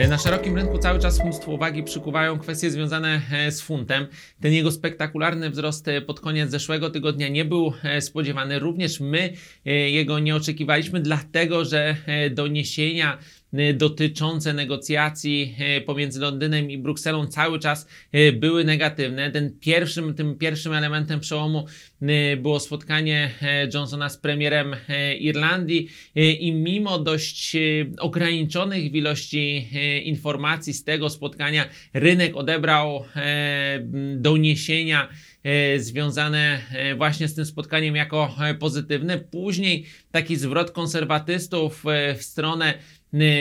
E, Na szerokim rynku cały czas mnóstwo uwagi przykuwają kwestie związane e, z funtem. Ten jego spektakularny wzrost e, pod koniec zeszłego tygodnia nie był spodziewany. Również my jego nie oczekiwaliśmy, dlatego że doniesienia dotyczące negocjacji e, pomiędzy Londynem i Brukselą cały czas e, były negatywne. Ten pierwszym, tym pierwszym elementem przełomu było spotkanie Johnsona z premierem Irlandii i mimo dość ograniczonych ilości informacji z tego spotkania rynek odebrał doniesienia związane właśnie z tym spotkaniem jako pozytywne. Później taki zwrot konserwatystów w stronę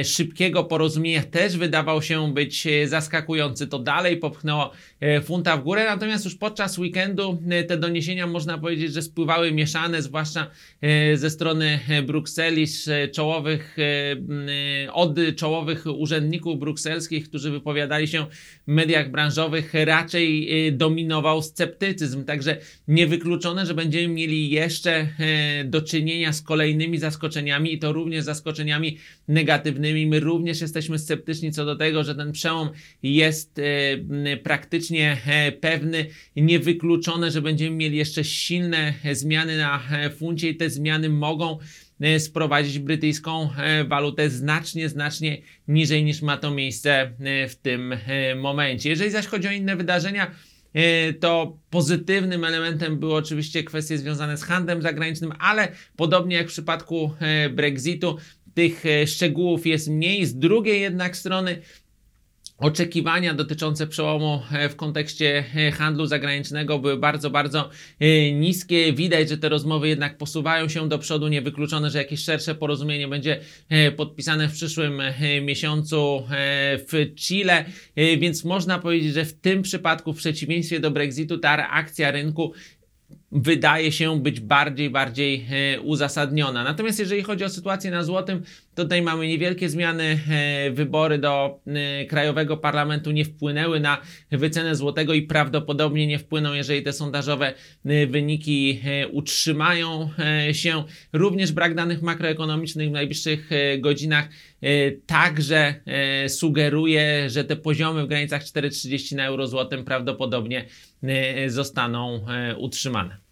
szybkiego porozumienia też wydawał się być e, zaskakujący. To dalej popchnęło e, funta w górę, natomiast już podczas weekendu te doniesienia można powiedzieć, że spływały mieszane, zwłaszcza e, ze strony Brukseli, z czołowych, od czołowych urzędników brukselskich, którzy wypowiadali się w mediach branżowych, raczej dominował sceptycyzm. Także niewykluczone, że będziemy mieli jeszcze do czynienia z kolejnymi zaskoczeniami i to również zaskoczeniami negatywnymi. My również jesteśmy sceptyczni co do tego, że ten przełom jest e, praktycznie e, pewny. Niewykluczone, że będziemy mieli jeszcze silne e, zmiany na funcie i te zmiany mogą sprowadzić brytyjską walutę znacznie, znacznie niżej niż ma to miejsce w tym momencie. Jeżeli zaś chodzi o inne wydarzenia, to pozytywnym elementem były oczywiście kwestie związane z handlem zagranicznym, ale podobnie jak w przypadku Brexitu, tych e, szczegółów jest mniej. Z drugiej jednak strony oczekiwania dotyczące przełomu e, w kontekście e, handlu zagranicznego były bardzo, bardzo niskie. Widać, że te rozmowy jednak posuwają się do przodu. Niewykluczone, że jakieś szersze porozumienie będzie podpisane w przyszłym miesiącu w Chile, więc można powiedzieć, że w tym przypadku, w przeciwieństwie do Brexitu, ta reakcja rynku wydaje się być bardziej, bardziej e, uzasadniona. Natomiast jeżeli chodzi o sytuację na złotym, to tutaj mamy niewielkie zmiany. E, wybory do e, Krajowego Parlamentu nie wpłynęły na wycenę złotego i prawdopodobnie nie wpłyną, jeżeli te sondażowe wyniki utrzymają się. Również brak danych makroekonomicznych w najbliższych godzinach także e, sugeruje, że te poziomy w granicach 4,30 na euro złotym prawdopodobnie e, zostaną e, utrzymane.